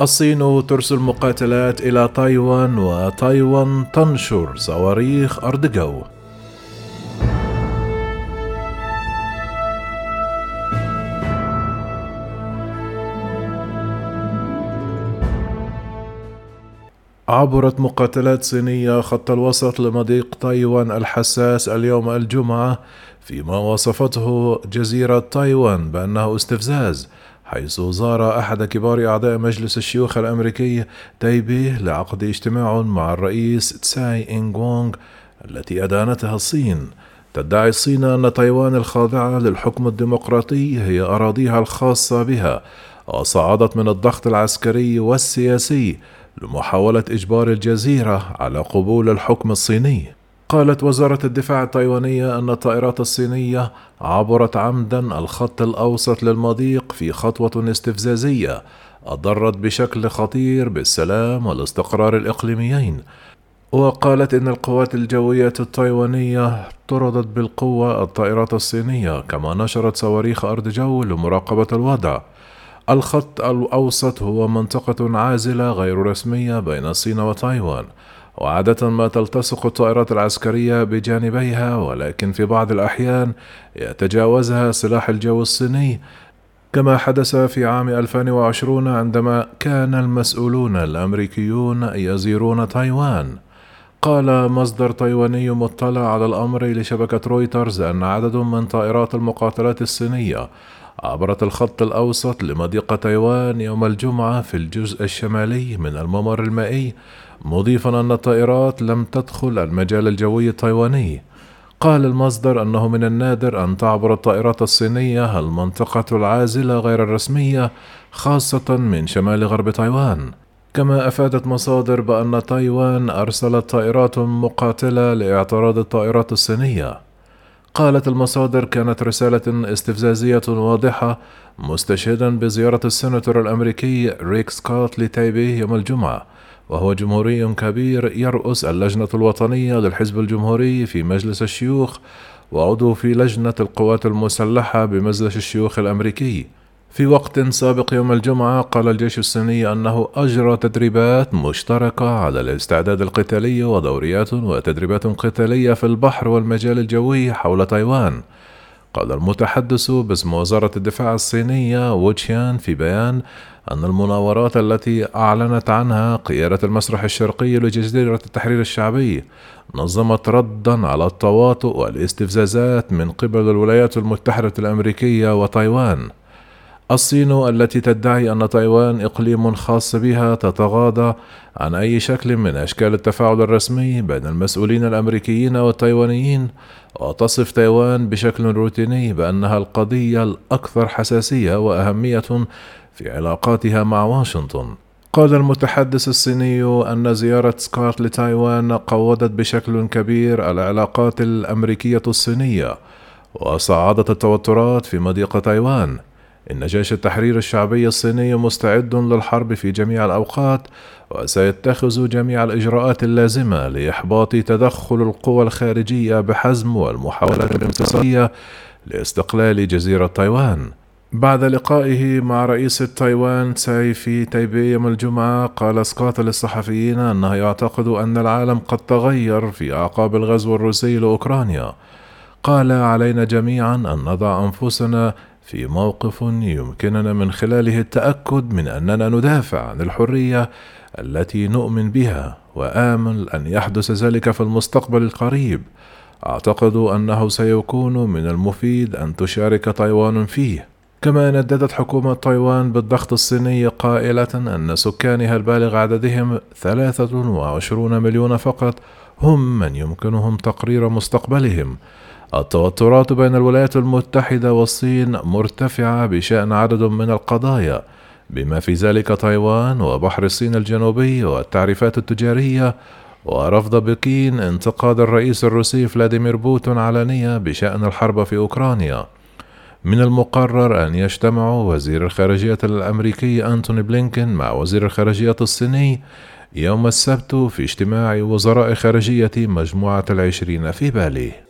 الصين ترسل مقاتلات إلى تايوان وتايوان تنشر صواريخ أرض جو عبرت مقاتلات صينية خط الوسط لمضيق تايوان الحساس اليوم الجمعة فيما وصفته جزيرة تايوان بأنه استفزاز. حيث زار أحد كبار أعضاء مجلس الشيوخ الأمريكي تايبي لعقد اجتماع مع الرئيس تساي إنغ وونغ التي أدانتها الصين. تدعي الصين أن تايوان الخاضعة للحكم الديمقراطي هي أراضيها الخاصة بها وصعدت من الضغط العسكري والسياسي لمحاولة إجبار الجزيرة على قبول الحكم الصيني. قالت وزارة الدفاع التايوانية أن الطائرات الصينية عبرت عمدا الخط الأوسط للمضيق في خطوة استفزازية أضرت بشكل خطير بالسلام والاستقرار الإقليميين. وقالت إن القوات الجوية التايوانية طردت بالقوة الطائرات الصينية كما نشرت صواريخ أرض جو لمراقبة الوضع. الخط الأوسط هو منطقة عازلة غير رسمية بين الصين وتايوان. وعادة ما تلتصق الطائرات العسكرية بجانبيها ولكن في بعض الأحيان يتجاوزها سلاح الجو الصيني كما حدث في عام 2020 عندما كان المسؤولون الأمريكيون يزورون تايوان. قال مصدر تايواني مطلع على الأمر لشبكة رويترز أن عدد من طائرات المقاتلات الصينية عبرت الخط الأوسط لمضيق تايوان يوم الجمعة في الجزء الشمالي من الممر المائي مضيفا أن الطائرات لم تدخل المجال الجوي التايواني. قال المصدر أنه من النادر أن تعبر الطائرات الصينية المنطقة العازلة غير الرسمية خاصة من شمال غرب تايوان. كما أفادت مصادر بأن تايوان أرسلت طائرات مقاتلة لإعتراض الطائرات الصينية. قالت المصادر كانت رسالة استفزازية واضحة مستشهدا بزيارة السيناتور الأمريكي ريك سكوت لتايبي يوم الجمعة وهو جمهوري كبير يرأس اللجنة الوطنية للحزب الجمهوري في مجلس الشيوخ وعضو في لجنة القوات المسلحة بمجلس الشيوخ الأمريكي. في وقت سابق يوم الجمعة قال الجيش الصيني أنه أجرى تدريبات مشتركة على الاستعداد القتالي ودوريات وتدريبات قتالية في البحر والمجال الجوي حول تايوان. قال المتحدث باسم وزارة الدفاع الصينية ووتشيان في بيان أن المناورات التي أعلنت عنها قيادة المسرح الشرقي لجزيرة التحرير الشعبي نظمت ردا على التواطؤ والاستفزازات من قبل الولايات المتحدة الأمريكية وتايوان. الصين التي تدعي أن تايوان إقليم خاص بها تتغاضى عن أي شكل من أشكال التفاعل الرسمي بين المسؤولين الأمريكيين والتايوانيين وتصف تايوان بشكل روتيني بأنها القضية الأكثر حساسية وأهمية في علاقاتها مع واشنطن. قال المتحدث الصيني أن زيارة سكوت لتايوان قوضت بشكل كبير العلاقات الأمريكية الصينية وصعدت التوترات في مضيق تايوان. إن جيش التحرير الشعبي الصيني مستعد للحرب في جميع الأوقات وسيتخذ جميع الإجراءات اللازمة لإحباط تدخل القوى الخارجية بحزم والمحاولات الانتصارية لاستقلال جزيرة تايوان. بعد لقائه مع رئيس تايوان تساي في تايبي يوم الجمعة قال سكوت للصحفيين أنه يعتقد أن العالم قد تغير في أعقاب الغزو الروسي لأوكرانيا. قال علينا جميعا أن نضع أنفسنا في موقف يمكننا من خلاله التأكد من أننا ندافع عن الحرية التي نؤمن بها وآمل أن يحدث ذلك في المستقبل القريب. أعتقد أنه سيكون من المفيد أن تشارك تايوان فيه. كما نددت حكومة تايوان بالضغط الصيني قائلة أن سكانها البالغ عددهم 23 مليون فقط هم من يمكنهم تقرير مستقبلهم. التوترات بين الولايات المتحدة والصين مرتفعة بشأن عدد من القضايا بما في ذلك تايوان وبحر الصين الجنوبي والتعريفات التجارية ورفض بكين انتقاد الرئيس الروسي فلاديمير بوتين علانية بشأن الحرب في أوكرانيا. من المقرر أن يجتمع وزير الخارجية الأمريكي أنتوني بلينكين مع وزير الخارجية الصيني يوم السبت في اجتماع وزراء خارجية مجموعة العشرين في بالي.